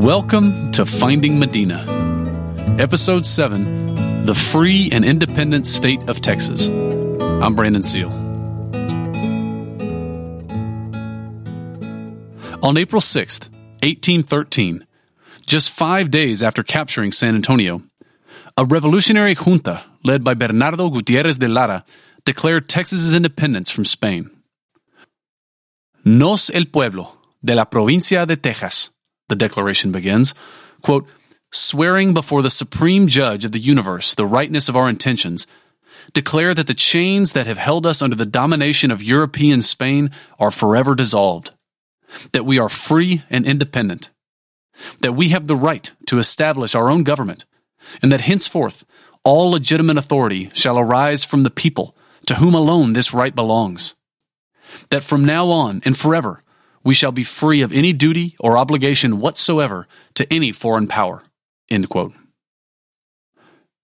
Welcome to Finding Medina, Episode 7 The Free and Independent State of Texas. I'm Brandon Seale. On April 6th, 1813, just five days after capturing San Antonio, a revolutionary junta led by Bernardo Gutierrez de Lara declared Texas's independence from Spain. Nos el pueblo de la provincia de Texas, the declaration begins, quote, swearing before the supreme judge of the universe the rightness of our intentions, declare that the chains that have held us under the domination of European Spain are forever dissolved, that we are free and independent, that we have the right to establish our own government, and that henceforth all legitimate authority shall arise from the people to whom alone this right belongs. That from now on and forever we shall be free of any duty or obligation whatsoever to any foreign power.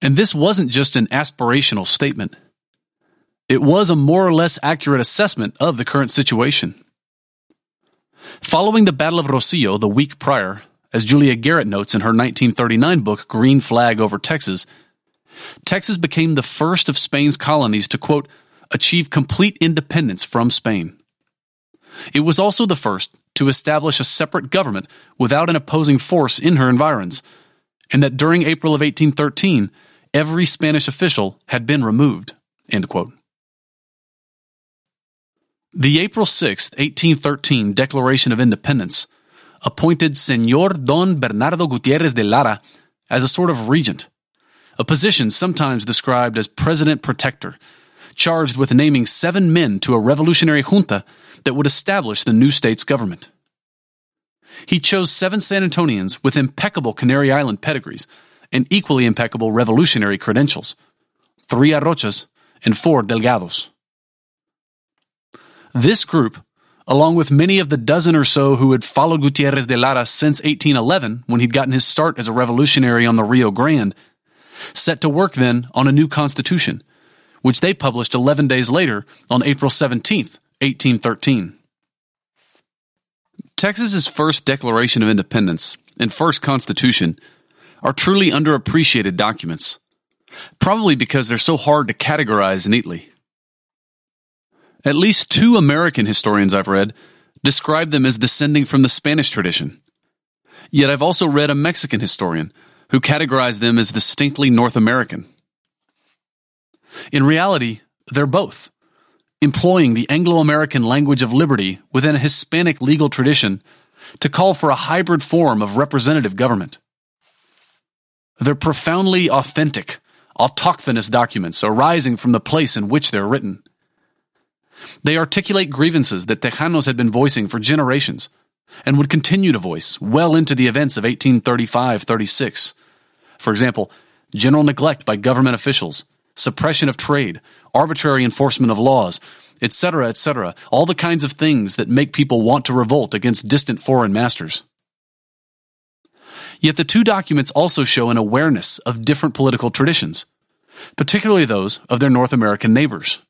And this wasn't just an aspirational statement. It was a more or less accurate assessment of the current situation. Following the Battle of Rosillo the week prior, as Julia Garrett notes in her 1939 book Green Flag over Texas, Texas became the first of Spain's colonies to, quote, achieve complete independence from Spain. It was also the first to establish a separate government without an opposing force in her environs, and that during April of 1813, every Spanish official had been removed. The April 6, 1813 Declaration of Independence appointed Señor Don Bernardo Gutierrez de Lara as a sort of regent, a position sometimes described as president protector, charged with naming seven men to a revolutionary junta that would establish the new state's government. He chose seven San Antonians with impeccable Canary Island pedigrees and equally impeccable revolutionary credentials three Arochas and four Delgados. This group along with many of the dozen or so who had followed Gutierrez de Lara since 1811 when he'd gotten his start as a revolutionary on the Rio Grande, set to work then on a new constitution, which they published 11 days later on April 17th, 1813. Texas's first Declaration of Independence and first Constitution are truly underappreciated documents, probably because they're so hard to categorize neatly. At least two American historians I've read describe them as descending from the Spanish tradition. Yet I've also read a Mexican historian who categorized them as distinctly North American. In reality, they're both, employing the Anglo American language of liberty within a Hispanic legal tradition to call for a hybrid form of representative government. They're profoundly authentic, autochthonous documents arising from the place in which they're written. They articulate grievances that Tejanos had been voicing for generations and would continue to voice well into the events of 1835 36. For example, general neglect by government officials, suppression of trade, arbitrary enforcement of laws, etc., etc., all the kinds of things that make people want to revolt against distant foreign masters. Yet the two documents also show an awareness of different political traditions, particularly those of their North American neighbors.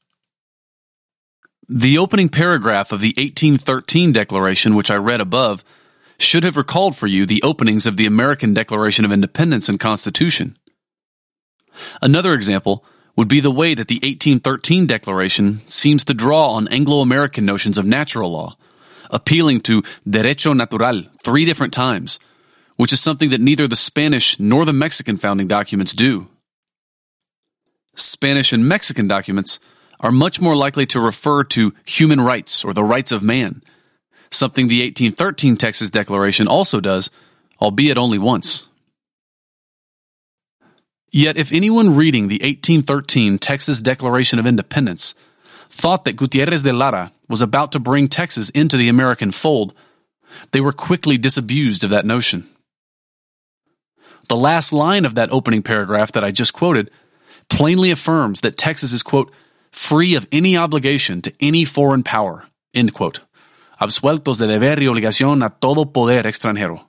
The opening paragraph of the 1813 Declaration, which I read above, should have recalled for you the openings of the American Declaration of Independence and Constitution. Another example would be the way that the 1813 Declaration seems to draw on Anglo American notions of natural law, appealing to derecho natural three different times, which is something that neither the Spanish nor the Mexican founding documents do. Spanish and Mexican documents are much more likely to refer to human rights or the rights of man, something the 1813 Texas Declaration also does, albeit only once. Yet, if anyone reading the 1813 Texas Declaration of Independence thought that Gutierrez de Lara was about to bring Texas into the American fold, they were quickly disabused of that notion. The last line of that opening paragraph that I just quoted plainly affirms that Texas is, quote, free of any obligation to any foreign power. End quote. Absueltos de deber y obligación a todo poder extranjero.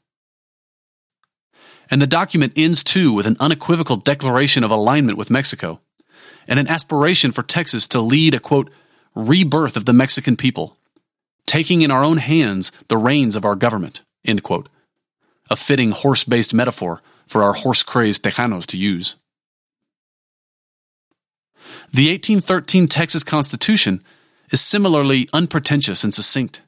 And the document ends too with an unequivocal declaration of alignment with Mexico and an aspiration for Texas to lead a quote, rebirth of the Mexican people, taking in our own hands the reins of our government, end quote. a fitting horse based metaphor for our horse crazed Tejanos to use. The 1813 Texas Constitution is similarly unpretentious and succinct.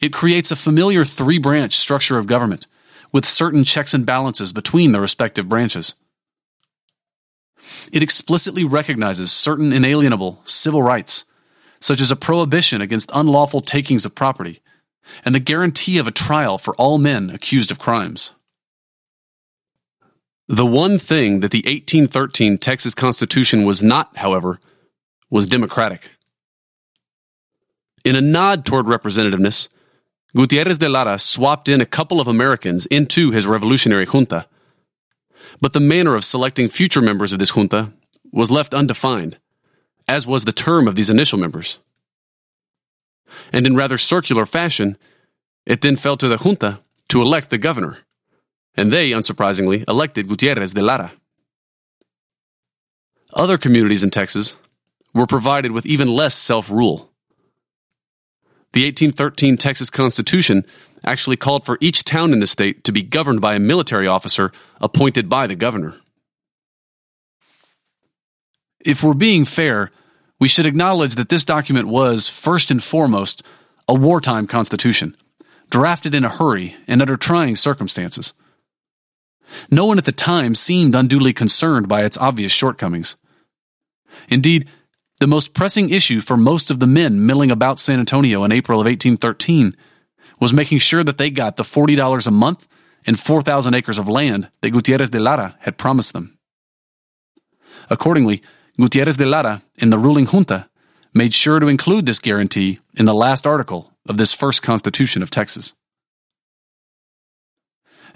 It creates a familiar three branch structure of government with certain checks and balances between the respective branches. It explicitly recognizes certain inalienable civil rights, such as a prohibition against unlawful takings of property and the guarantee of a trial for all men accused of crimes. The one thing that the 1813 Texas Constitution was not, however, was democratic. In a nod toward representativeness, Gutierrez de Lara swapped in a couple of Americans into his revolutionary junta. But the manner of selecting future members of this junta was left undefined, as was the term of these initial members. And in rather circular fashion, it then fell to the junta to elect the governor, and they, unsurprisingly, elected Gutierrez de Lara. Other communities in Texas were provided with even less self rule. The 1813 Texas Constitution actually called for each town in the state to be governed by a military officer appointed by the governor. If we're being fair, we should acknowledge that this document was, first and foremost, a wartime constitution, drafted in a hurry and under trying circumstances. No one at the time seemed unduly concerned by its obvious shortcomings. Indeed, the most pressing issue for most of the men milling about San Antonio in April of 1813 was making sure that they got the $40 a month and 4,000 acres of land that Gutierrez de Lara had promised them. Accordingly, Gutierrez de Lara and the ruling junta made sure to include this guarantee in the last article of this first Constitution of Texas.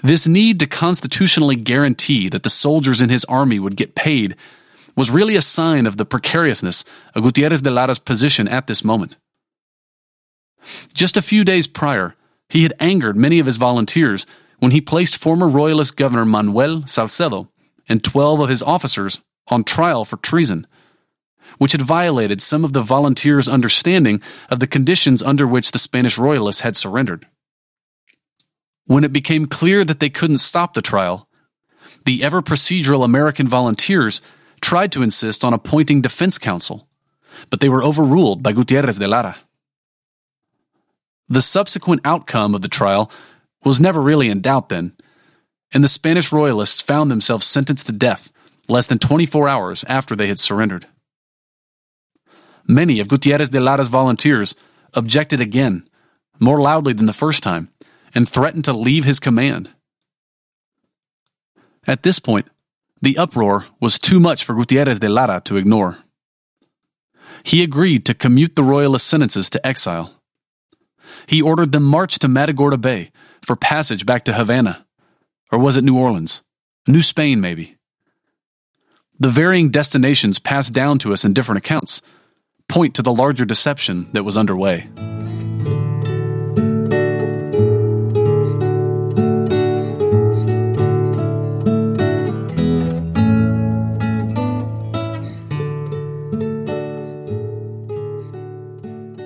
This need to constitutionally guarantee that the soldiers in his army would get paid was really a sign of the precariousness of Gutierrez de Lara's position at this moment. Just a few days prior, he had angered many of his volunteers when he placed former Royalist Governor Manuel Salcedo and 12 of his officers on trial for treason, which had violated some of the volunteers' understanding of the conditions under which the Spanish Royalists had surrendered. When it became clear that they couldn't stop the trial, the ever procedural American volunteers tried to insist on appointing defense counsel, but they were overruled by Gutierrez de Lara. The subsequent outcome of the trial was never really in doubt then, and the Spanish royalists found themselves sentenced to death less than 24 hours after they had surrendered. Many of Gutierrez de Lara's volunteers objected again, more loudly than the first time, and threatened to leave his command. At this point, the uproar was too much for Gutierrez de Lara to ignore. He agreed to commute the royalist sentences to exile. He ordered them march to Matagorda Bay for passage back to Havana, or was it New Orleans? New Spain, maybe. The varying destinations passed down to us in different accounts point to the larger deception that was underway.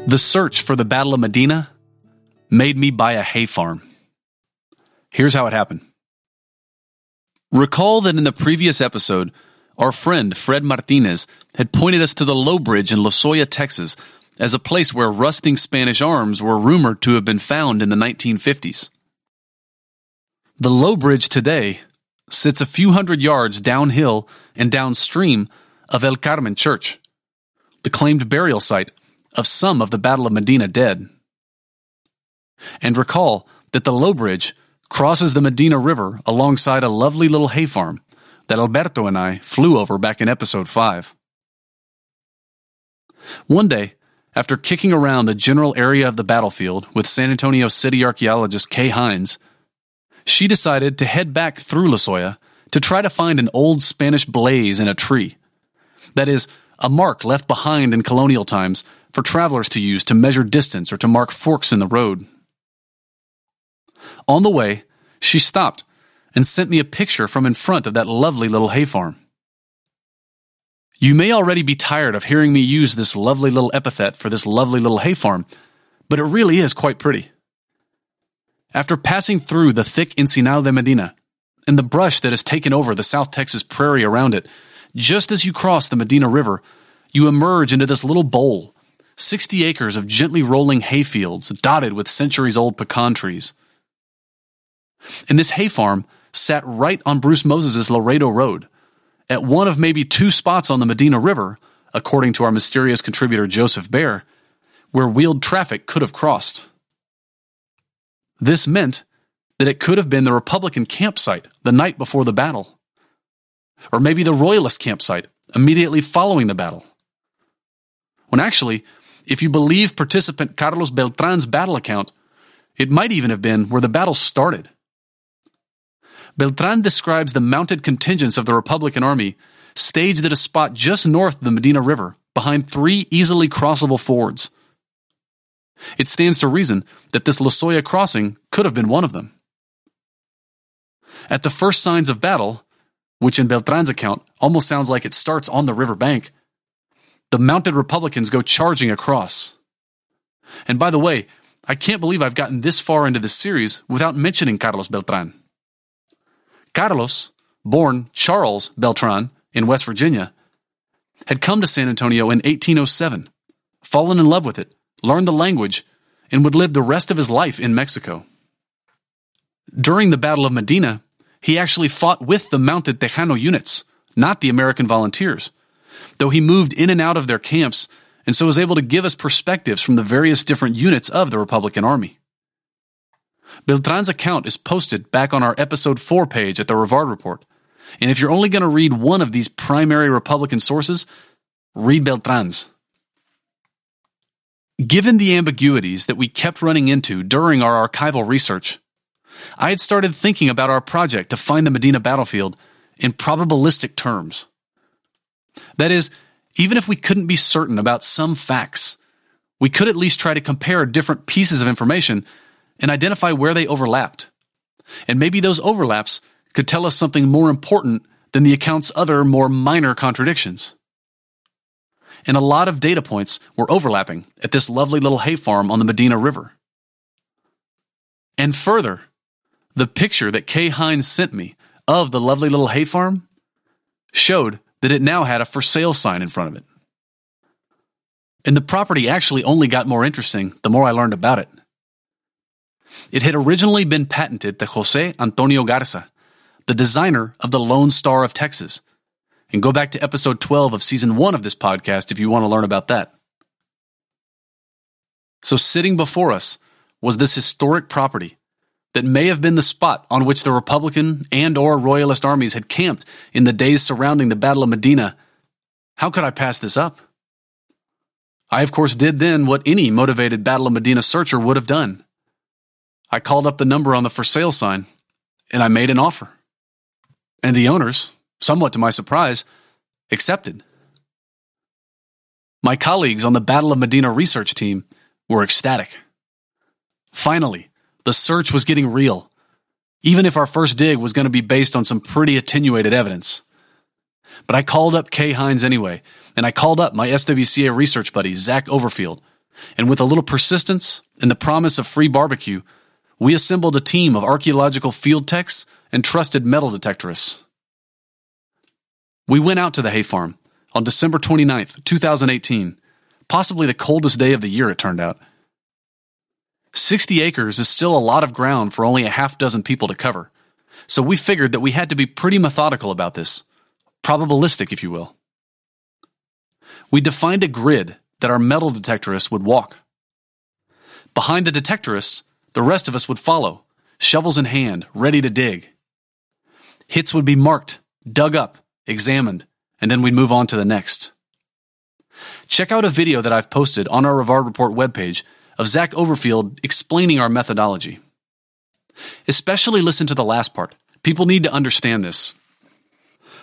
The search for the Battle of Medina made me buy a hay farm. Here's how it happened. Recall that in the previous episode, our friend Fred Martinez had pointed us to the Low Bridge in Lozoya, Texas, as a place where rusting Spanish arms were rumored to have been found in the 1950s. The Low Bridge today sits a few hundred yards downhill and downstream of El Carmen Church, the claimed burial site of some of the Battle of Medina dead. And recall that the Low Bridge crosses the Medina River alongside a lovely little hay farm that Alberto and I flew over back in episode 5. One day, after kicking around the general area of the battlefield with San Antonio City archaeologist Kay Hindes, she decided to head back through Lozoya to try to find an old Spanish blaze in a tree. That is, a mark left behind in colonial times for travelers to use to measure distance or to mark forks in the road. On the way, she stopped and sent me a picture from in front of that lovely little hay farm. You may already be tired of hearing me use this lovely little epithet for this lovely little hay farm, but it really is quite pretty. After passing through the thick Encinal de Medina and the brush that has taken over the South Texas prairie around it, just as you cross the Medina River, you emerge into this little bowl 60 acres of gently rolling hayfields dotted with centuries old pecan trees. And this hay farm sat right on Bruce Moses' Laredo Road, at one of maybe two spots on the Medina River, according to our mysterious contributor Joseph Bear, where wheeled traffic could have crossed. This meant that it could have been the Republican campsite the night before the battle, or maybe the Royalist campsite immediately following the battle. When actually, if you believe participant Carlos Beltran's battle account, it might even have been where the battle started. Beltran describes the mounted contingents of the Republican Army staged at a spot just north of the Medina River, behind three easily crossable fords. It stands to reason that this Lozoya crossing could have been one of them. At the first signs of battle, which in Beltran's account almost sounds like it starts on the river bank, the mounted Republicans go charging across. And by the way, I can't believe I've gotten this far into this series without mentioning Carlos Beltran. Carlos, born Charles Beltran in West Virginia, had come to San Antonio in 1807, fallen in love with it, learned the language, and would live the rest of his life in Mexico. During the Battle of Medina, he actually fought with the mounted Tejano units, not the American volunteers, though he moved in and out of their camps and so was able to give us perspectives from the various different units of the Republican Army. Beltran's account is posted back on our episode 4 page at the Rivard Report. And if you're only going to read one of these primary Republican sources, read Beltran's. Given the ambiguities that we kept running into during our archival research, I had started thinking about our project to find the Medina battlefield in probabilistic terms. That is, even if we couldn't be certain about some facts, we could at least try to compare different pieces of information and identify where they overlapped. And maybe those overlaps could tell us something more important than the account's other, more minor contradictions. And a lot of data points were overlapping at this lovely little hay farm on the Medina River. And further, the picture that Kay Hindes sent me of the lovely little hay farm showed that it now had a for sale sign in front of it. And the property actually only got more interesting the more I learned about it. It had originally been patented to Jose Antonio Garza, the designer of the Lone Star of Texas. And go back to episode 12 of season 1 of this podcast if you want to learn about that. So sitting before us was this historic property that may have been the spot on which the Republican and or Royalist armies had camped in the days surrounding the Battle of Medina. How could I pass this up? I of course did then what any motivated Battle of Medina searcher would have done. I called up the number on the for sale sign and I made an offer. And the owners, somewhat to my surprise, accepted. My colleagues on the Battle of Medina research team were ecstatic. Finally, the search was getting real, even if our first dig was going to be based on some pretty attenuated evidence. But I called up Kay Hindes anyway, and I called up my SWCA research buddy, Zach Overfield, and with a little persistence and the promise of free barbecue, we assembled a team of archaeological field techs and trusted metal detectorists. We went out to the hay farm on December 29th, 2018, possibly the coldest day of the year, it turned out. 60 acres is still a lot of ground for only a half dozen people to cover, so we figured that we had to be pretty methodical about this, probabilistic, if you will. We defined a grid that our metal detectorists would walk. Behind the detectorists the rest of us would follow, shovels in hand, ready to dig. Hits would be marked, dug up, examined, and then we'd move on to the next. Check out a video that I've posted on our Rivard Report webpage of Zach Overfield explaining our methodology. Especially listen to the last part. People need to understand this.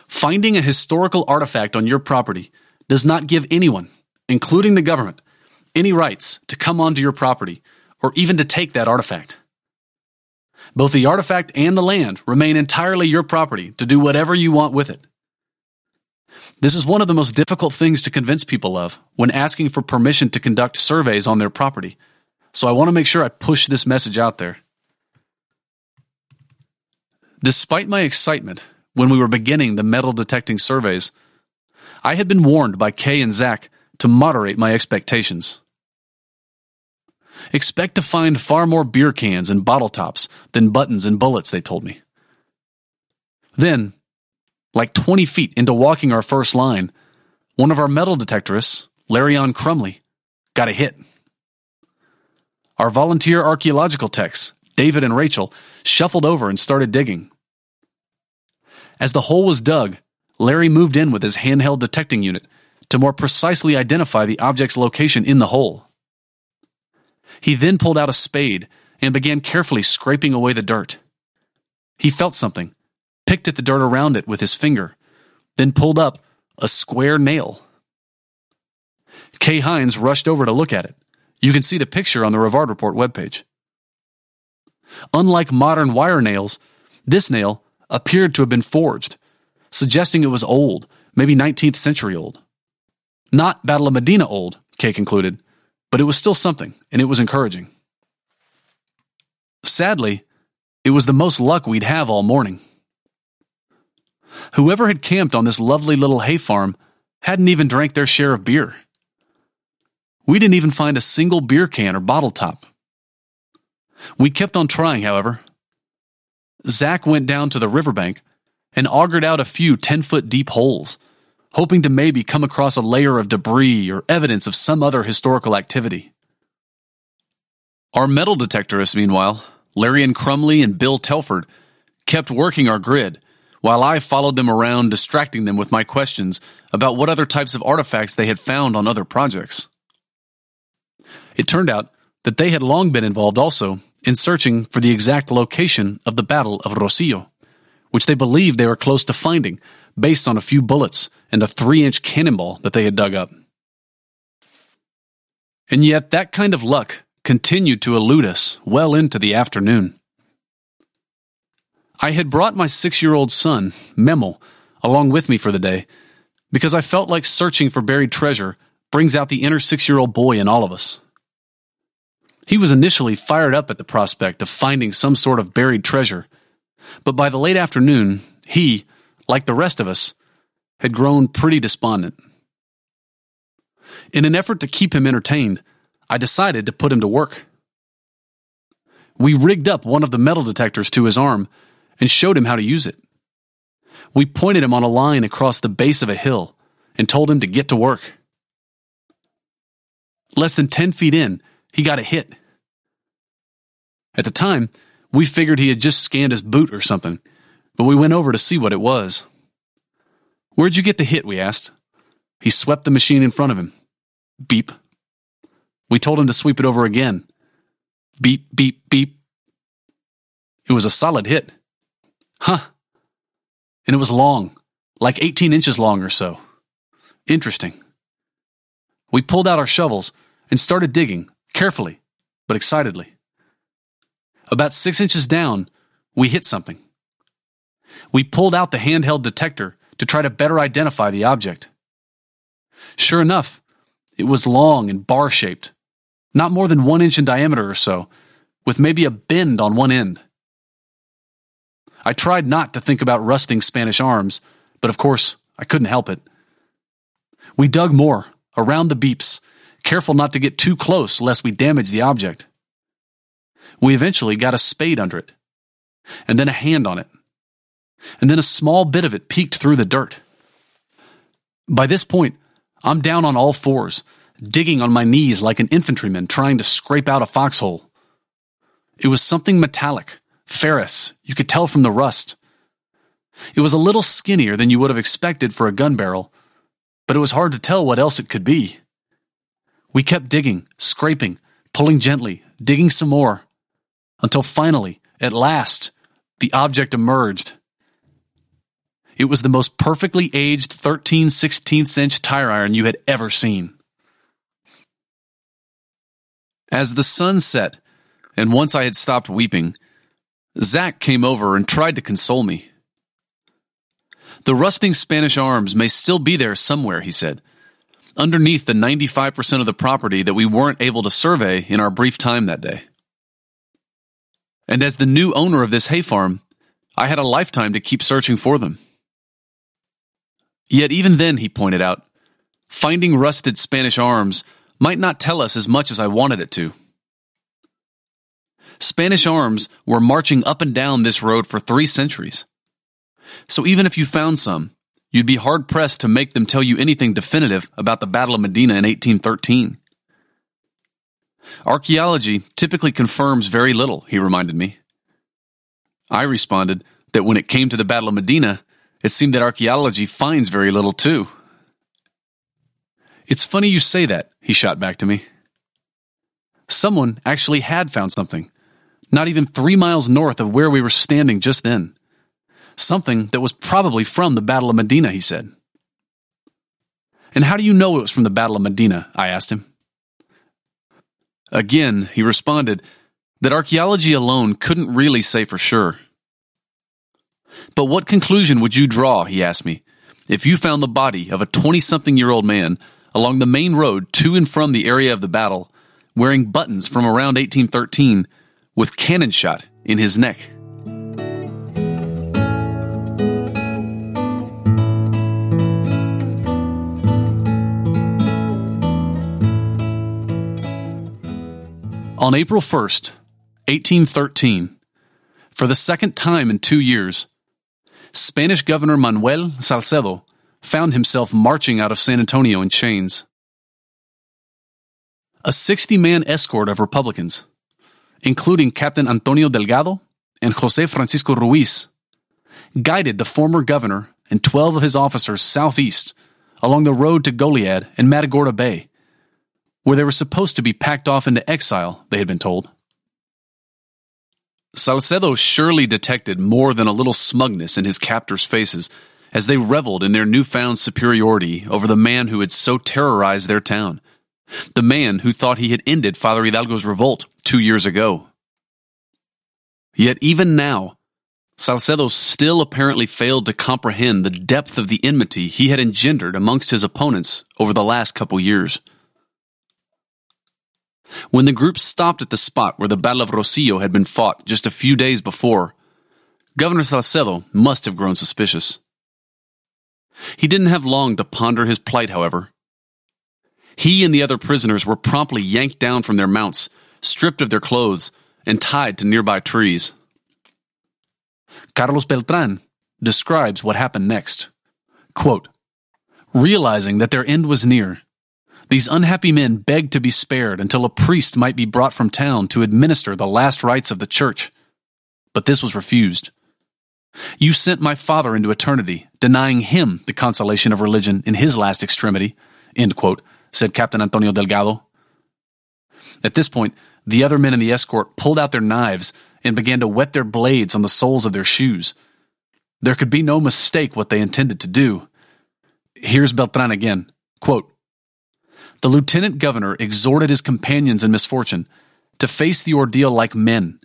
Finding a historical artifact on your property does not give anyone, including the government, any rights to come onto your property or even to take that artifact. Both the artifact and the land remain entirely your property to do whatever you want with it. This is one of the most difficult things to convince people of when asking for permission to conduct surveys on their property, so I want to make sure I push this message out there. Despite my excitement when we were beginning the metal detecting surveys, I had been warned by Kay and Zach to moderate my expectations. Expect to find far more beer cans and bottle tops than buttons and bullets, they told me. Then, like 20 feet into walking our first line, one of our metal detectorists, Larion Crumley, got a hit. Our volunteer archaeological techs, David and Rachel, shuffled over and started digging. As the hole was dug, Larry moved in with his handheld detecting unit to more precisely identify the object's location in the hole. He then pulled out a spade and began carefully scraping away the dirt. He felt something, picked at the dirt around it with his finger, then pulled up a square nail. Kay Hindes rushed over to look at it. You can see the picture on the Rivard Report webpage. Unlike modern wire nails, this nail appeared to have been forged, suggesting it was old, maybe 19th century old. Not Battle of Medina old, Kay concluded, but it was still something, and it was encouraging. Sadly, it was the most luck we'd have all morning. Whoever had camped on this lovely little hay farm hadn't even drank their share of beer. We didn't even find a single beer can or bottle top. We kept on trying, however. Zach went down to the riverbank and augured out a few 10 foot deep holes, hoping to maybe come across a layer of debris or evidence of some other historical activity. Our metal detectorists, meanwhile, Larry and Crumley and Bill Telford, kept working our grid while I followed them around, distracting them with my questions about what other types of artifacts they had found on other projects. It turned out that they had long been involved also in searching for the exact location of the Battle of Rosillo, which they believed they were close to finding based on a few bullets and a three inch cannonball that they had dug up. And yet, that kind of luck continued to elude us well into the afternoon. I had brought my six year old son, Memo, along with me for the day because I felt like searching for buried treasure brings out the inner six year old boy in all of us. He was initially fired up at the prospect of finding some sort of buried treasure, but by the late afternoon, he, like the rest of us, had grown pretty despondent. In an effort to keep him entertained, I decided to put him to work. We rigged up one of the metal detectors to his arm and showed him how to use it. We pointed him on a line across the base of a hill and told him to get to work. Less than 10 feet in, he got a hit. At the time, we figured he had just scanned his boot or something, but we went over to see what it was. Where'd you get the hit? we asked. He swept the machine in front of him. Beep. We told him to sweep it over again. Beep, beep, beep. It was a solid hit. Huh. And it was long, like 18 inches long or so. Interesting. We pulled out our shovels and started digging, carefully, but excitedly. About six inches down, we hit something. We pulled out the handheld detector to try to better identify the object. Sure enough, it was long and bar shaped, not more than one inch in diameter or so, with maybe a bend on one end. I tried not to think about rusting Spanish arms, but of course, I couldn't help it. We dug more, around the beeps, careful not to get too close lest we damage the object. We eventually got a spade under it, and then a hand on it, and then a small bit of it peeked through the dirt. By this point, I'm down on all fours, digging on my knees like an infantryman trying to scrape out a foxhole. It was something metallic, ferrous, you could tell from the rust. It was a little skinnier than you would have expected for a gun barrel, but it was hard to tell what else it could be. We kept digging, scraping, pulling gently, digging some more, until finally, at last, the object emerged. It was the most perfectly aged 13 16th inch tire iron you had ever seen. As the sun set, and once I had stopped weeping, Zach came over and tried to console me. The rusting Spanish arms may still be there somewhere, he said, underneath the 95% of the property that we weren't able to survey in our brief time that day. And as the new owner of this hay farm, I had a lifetime to keep searching for them. Yet even then, he pointed out, finding rusted Spanish arms might not tell us as much as I wanted it to. Spanish arms were marching up and down this road for three centuries. So even if you found some, you'd be hard pressed to make them tell you anything definitive about the Battle of Medina in 1813. Archaeology typically confirms very little, he reminded me. I responded that when it came to the Battle of Medina, it seemed that archaeology finds very little too. It's funny you say that, he shot back to me. Someone actually had found something, not even three miles north of where we were standing just then. Something that was probably from the Battle of Medina, he said. And how do you know it was from the Battle of Medina? I asked him. Again, he responded that archaeology alone couldn't really say for sure. But what conclusion would you draw, he asked me, if you found the body of a 20 something year old man along the main road to and from the area of the battle, wearing buttons from around 1813 with cannon shot in his neck? On April 1st, 1813, for the second time in two years, Spanish Governor Manuel Salcedo found himself marching out of San Antonio in chains. A 60 man escort of Republicans, including Captain Antonio Delgado and Jose Francisco Ruiz, guided the former governor and 12 of his officers southeast along the road to Goliad and Matagorda Bay where they were supposed to be packed off into exile, they had been told. Salcedo surely detected more than a little smugness in his captors' faces as they reveled in their newfound superiority over the man who had so terrorized their town, the man who thought he had ended Father Hidalgo's revolt two years ago. Yet even now, Salcedo still apparently failed to comprehend the depth of the enmity he had engendered amongst his opponents over the last couple years. When the group stopped at the spot where the Battle of Rosillo had been fought just a few days before, Governor Salcedo must have grown suspicious. He didn't have long to ponder his plight, however. He and the other prisoners were promptly yanked down from their mounts, stripped of their clothes, and tied to nearby trees. Carlos Beltran describes what happened next. Quote, Realizing that their end was near, these unhappy men begged to be spared until a priest might be brought from town to administer the last rites of the church. But this was refused. You sent my father into eternity, denying him the consolation of religion in his last extremity, quote, said Captain Antonio Delgado. At this point, the other men in the escort pulled out their knives and began to wet their blades on the soles of their shoes. There could be no mistake what they intended to do. Here's Beltran again. Quote, the lieutenant governor exhorted his companions in misfortune to face the ordeal like men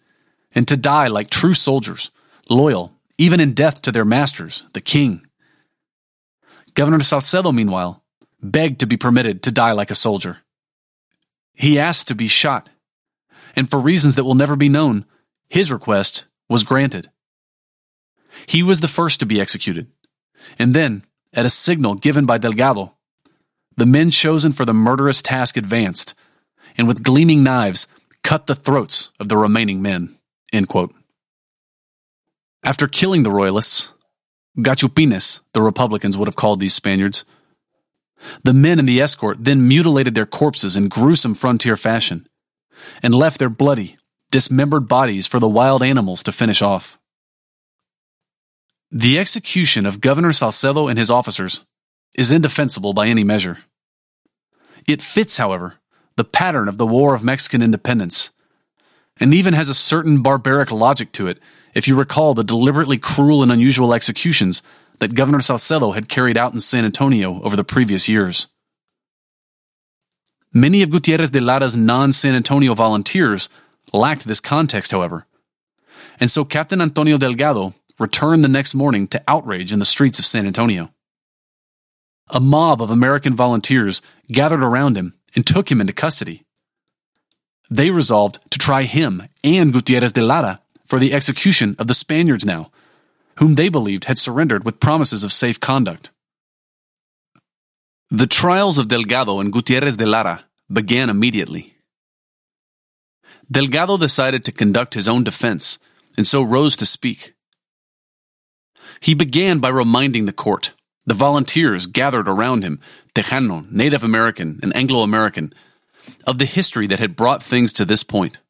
and to die like true soldiers, loyal even in death to their masters, the king. Governor Salcedo, meanwhile, begged to be permitted to die like a soldier. He asked to be shot, and for reasons that will never be known, his request was granted. He was the first to be executed, and then, at a signal given by Delgado, the men chosen for the murderous task advanced, and with gleaming knives cut the throats of the remaining men. After killing the royalists, gachupines, the Republicans would have called these Spaniards, the men in the escort then mutilated their corpses in gruesome frontier fashion and left their bloody, dismembered bodies for the wild animals to finish off. The execution of Governor Salcedo and his officers is indefensible by any measure. It fits, however, the pattern of the War of Mexican Independence, and even has a certain barbaric logic to it if you recall the deliberately cruel and unusual executions that Governor Salcedo had carried out in San Antonio over the previous years. Many of Gutierrez de Lara's non San Antonio volunteers lacked this context, however, and so Captain Antonio Delgado returned the next morning to outrage in the streets of San Antonio. A mob of American volunteers gathered around him and took him into custody. They resolved to try him and Gutierrez de Lara for the execution of the Spaniards now, whom they believed had surrendered with promises of safe conduct. The trials of Delgado and Gutierrez de Lara began immediately. Delgado decided to conduct his own defense and so rose to speak. He began by reminding the court, the volunteers gathered around him, Tejano, Native American, and Anglo American, of the history that had brought things to this point.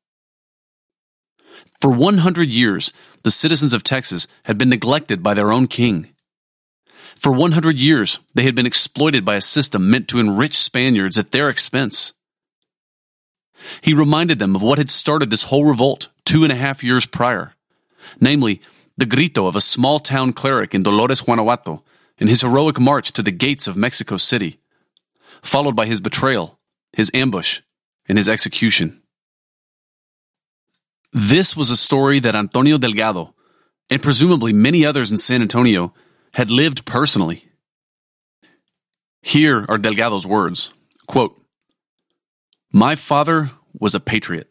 For 100 years, the citizens of Texas had been neglected by their own king. For 100 years, they had been exploited by a system meant to enrich Spaniards at their expense. He reminded them of what had started this whole revolt two and a half years prior, namely, the grito of a small town cleric in Dolores, Guanajuato, in his heroic march to the gates of Mexico City, followed by his betrayal, his ambush, and his execution. This was a story that Antonio Delgado, and presumably many others in San Antonio, had lived personally. Here are Delgado's words quote, My father was a patriot.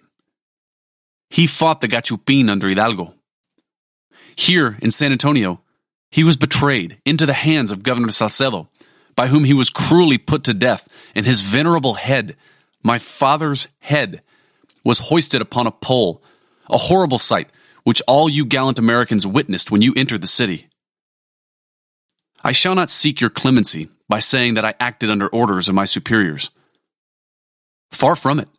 He fought the Gachupin under Hidalgo. Here in San Antonio, he was betrayed into the hands of Governor Salcedo, by whom he was cruelly put to death, and his venerable head, my father's head, was hoisted upon a pole a horrible sight which all you gallant Americans witnessed when you entered the city. I shall not seek your clemency by saying that I acted under orders of my superiors. Far from it.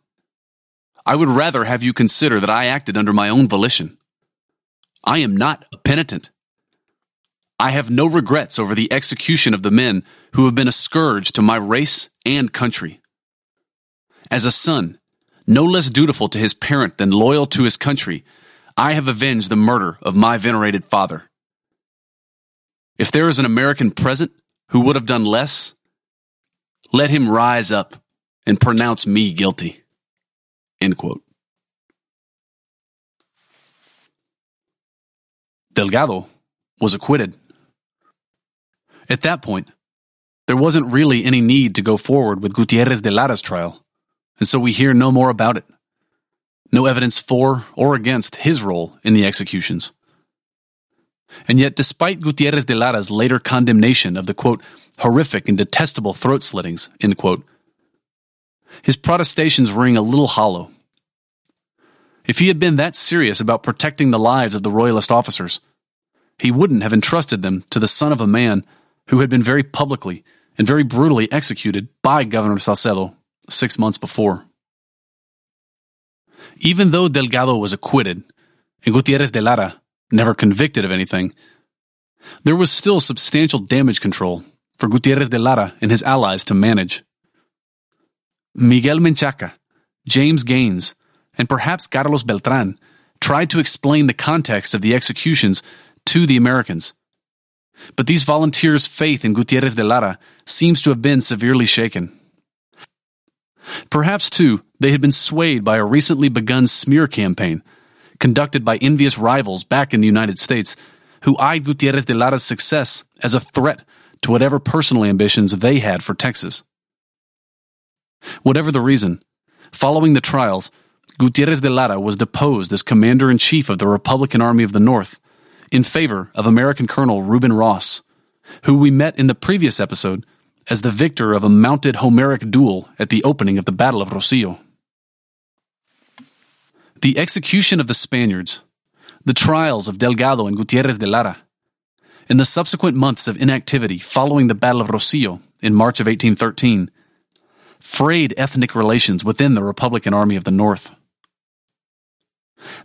I would rather have you consider that I acted under my own volition. I am not a penitent. I have no regrets over the execution of the men who have been a scourge to my race and country. As a son, no less dutiful to his parent than loyal to his country, I have avenged the murder of my venerated father. If there is an American present who would have done less, let him rise up and pronounce me guilty. End quote. Delgado was acquitted. At that point, there wasn't really any need to go forward with Gutierrez de Lara's trial and so we hear no more about it. No evidence for or against his role in the executions. And yet, despite Gutierrez de Lara's later condemnation of the quote, horrific and detestable throat slittings, end quote, his protestations ring a little hollow. If he had been that serious about protecting the lives of the Royalist officers, he wouldn't have entrusted them to the son of a man who had been very publicly and very brutally executed by Governor Salcedo six months before. Even though Delgado was acquitted and Gutierrez de Lara never convicted of anything, there was still substantial damage control for Gutierrez de Lara and his allies to manage. Miguel Menchaca, James Gaines, and perhaps Carlos Beltran tried to explain the context of the executions to the Americans. But these volunteers' faith in Gutierrez de Lara seems to have been severely shaken. Perhaps, too, they had been swayed by a recently begun smear campaign conducted by envious rivals back in the United States who eyed Gutierrez de Lara's success as a threat to whatever personal ambitions they had for Texas. Whatever the reason, following the trials, Gutierrez de Lara was deposed as commander in chief of the Republican Army of the North in favor of American Colonel Reuben Ross, who we met in the previous episode as the victor of a mounted Homeric duel at the opening of the Battle of Rosillo. The execution of the Spaniards, the trials of Delgado and Gutierrez de Lara, and the subsequent months of inactivity following the Battle of Rosillo in March of 1813 frayed ethnic relations within the Republican Army of the North.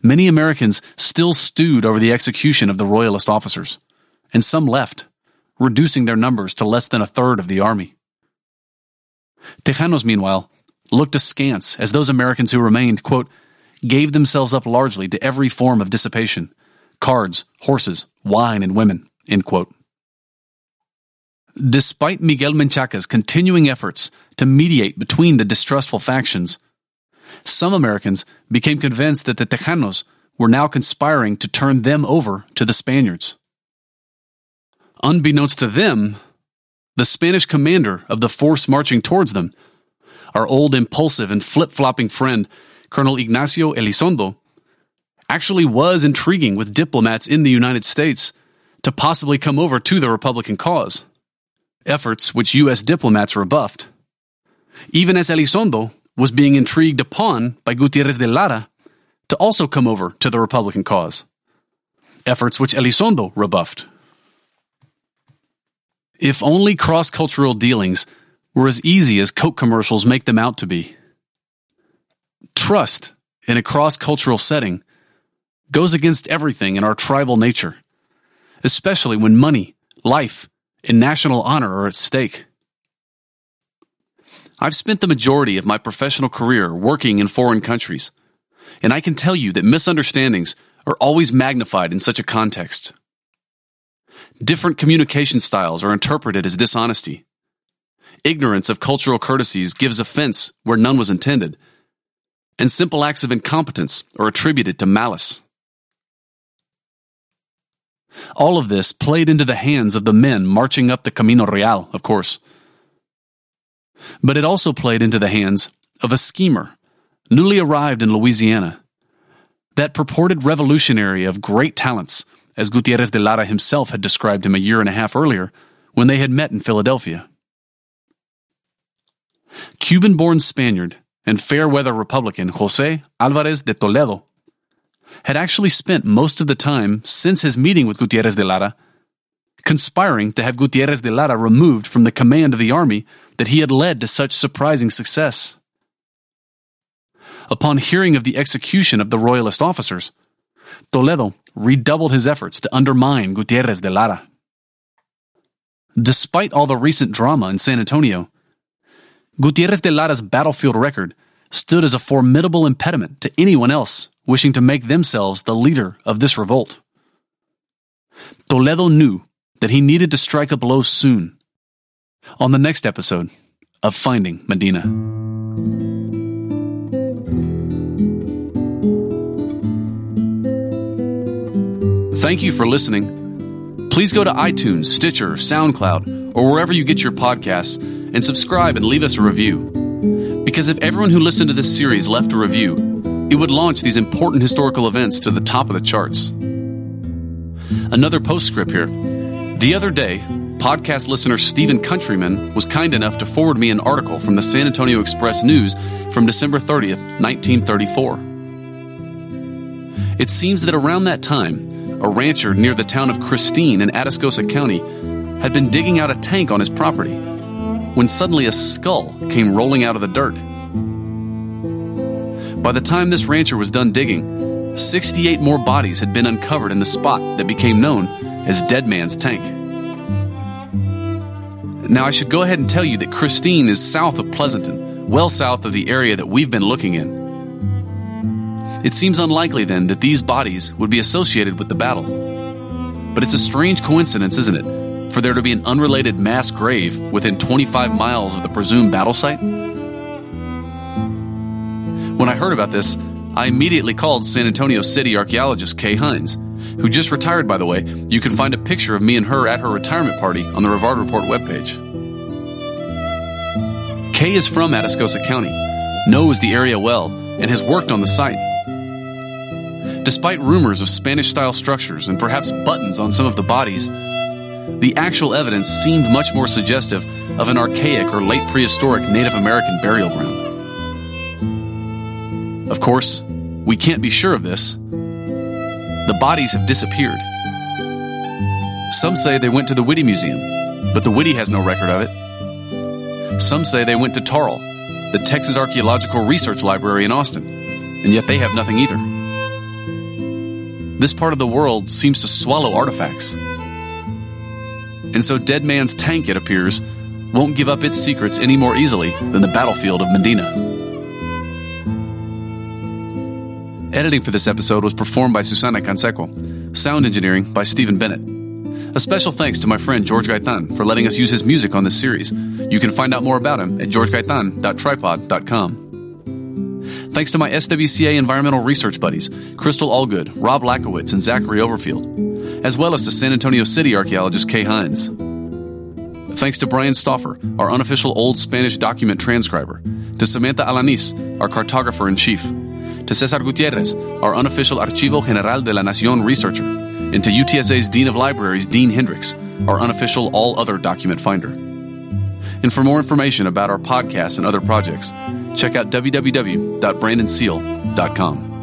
Many Americans still stewed over the execution of the Royalist officers, and some left reducing their numbers to less than a third of the army. Tejanos, meanwhile, looked askance as those Americans who remained, quote, gave themselves up largely to every form of dissipation cards, horses, wine, and women, end quote. Despite Miguel Menchaca's continuing efforts to mediate between the distrustful factions, some Americans became convinced that the Tejanos were now conspiring to turn them over to the Spaniards. Unbeknownst to them, the Spanish commander of the force marching towards them, our old impulsive and flip flopping friend, Colonel Ignacio Elizondo, actually was intriguing with diplomats in the United States to possibly come over to the Republican cause, efforts which U.S. diplomats rebuffed, even as Elizondo was being intrigued upon by Gutierrez de Lara to also come over to the Republican cause, efforts which Elizondo rebuffed. If only cross cultural dealings were as easy as Coke commercials make them out to be. Trust in a cross cultural setting goes against everything in our tribal nature, especially when money, life, and national honor are at stake. I've spent the majority of my professional career working in foreign countries, and I can tell you that misunderstandings are always magnified in such a context. Different communication styles are interpreted as dishonesty. Ignorance of cultural courtesies gives offense where none was intended, and simple acts of incompetence are attributed to malice. All of this played into the hands of the men marching up the Camino Real, of course. But it also played into the hands of a schemer, newly arrived in Louisiana. That purported revolutionary of great talents, as Gutierrez de Lara himself had described him a year and a half earlier when they had met in Philadelphia. Cuban born Spaniard and fair weather Republican Jose Alvarez de Toledo had actually spent most of the time since his meeting with Gutierrez de Lara conspiring to have Gutierrez de Lara removed from the command of the army that he had led to such surprising success. Upon hearing of the execution of the royalist officers, Toledo redoubled his efforts to undermine Gutierrez de Lara. Despite all the recent drama in San Antonio, Gutierrez de Lara's battlefield record stood as a formidable impediment to anyone else wishing to make themselves the leader of this revolt. Toledo knew that he needed to strike a blow soon. On the next episode of Finding Medina. Thank you for listening. Please go to iTunes, Stitcher, SoundCloud, or wherever you get your podcasts and subscribe and leave us a review. Because if everyone who listened to this series left a review, it would launch these important historical events to the top of the charts. Another postscript here. The other day, podcast listener Stephen Countryman was kind enough to forward me an article from the San Antonio Express News from December 30th, 1934. It seems that around that time, a rancher near the town of Christine in Atascosa County had been digging out a tank on his property when suddenly a skull came rolling out of the dirt. By the time this rancher was done digging, 68 more bodies had been uncovered in the spot that became known as Dead Man's Tank. Now, I should go ahead and tell you that Christine is south of Pleasanton, well south of the area that we've been looking in. It seems unlikely then that these bodies would be associated with the battle. But it's a strange coincidence, isn't it? for there to be an unrelated mass grave within 25 miles of the presumed battle site? When I heard about this, I immediately called San Antonio City archaeologist Kay Hindes, who just retired, by the way. You can find a picture of me and her at her retirement party on the Rivard Report webpage. Kay is from Atascosa County, knows the area well, and has worked on the site. Despite rumors of Spanish style structures and perhaps buttons on some of the bodies, the actual evidence seemed much more suggestive of an archaic or late prehistoric Native American burial ground. Of course, we can't be sure of this. The bodies have disappeared. Some say they went to the Witte Museum, but the Witte has no record of it. Some say they went to TARL, the Texas Archaeological Research Library in Austin, and yet they have nothing either. This part of the world seems to swallow artifacts. And so Dead Man's Tank, it appears, won't give up its secrets any more easily than the battlefield of Medina. Editing for this episode was performed by Susana Canseco. Sound engineering by Stephen Bennett. A special thanks to my friend George Gaitan for letting us use his music on this series. You can find out more about him at georgegaitan.tripod.com. Thanks to my SWCA environmental research buddies, Crystal Allgood, Rob Lackowitz, and Zachary Overfield as well as to San Antonio City archaeologist Kay Hindes. Thanks to Brian Stauffer, our unofficial Old Spanish document transcriber, to Samantha Alanis, our cartographer in chief, to Cesar Gutierrez, our unofficial Archivo General de la Nación researcher, and to UTSA's Dean of Libraries, Dean Hendrix, our unofficial all other document finder. And for more information about our podcasts and other projects, check out www.brandonseale.com.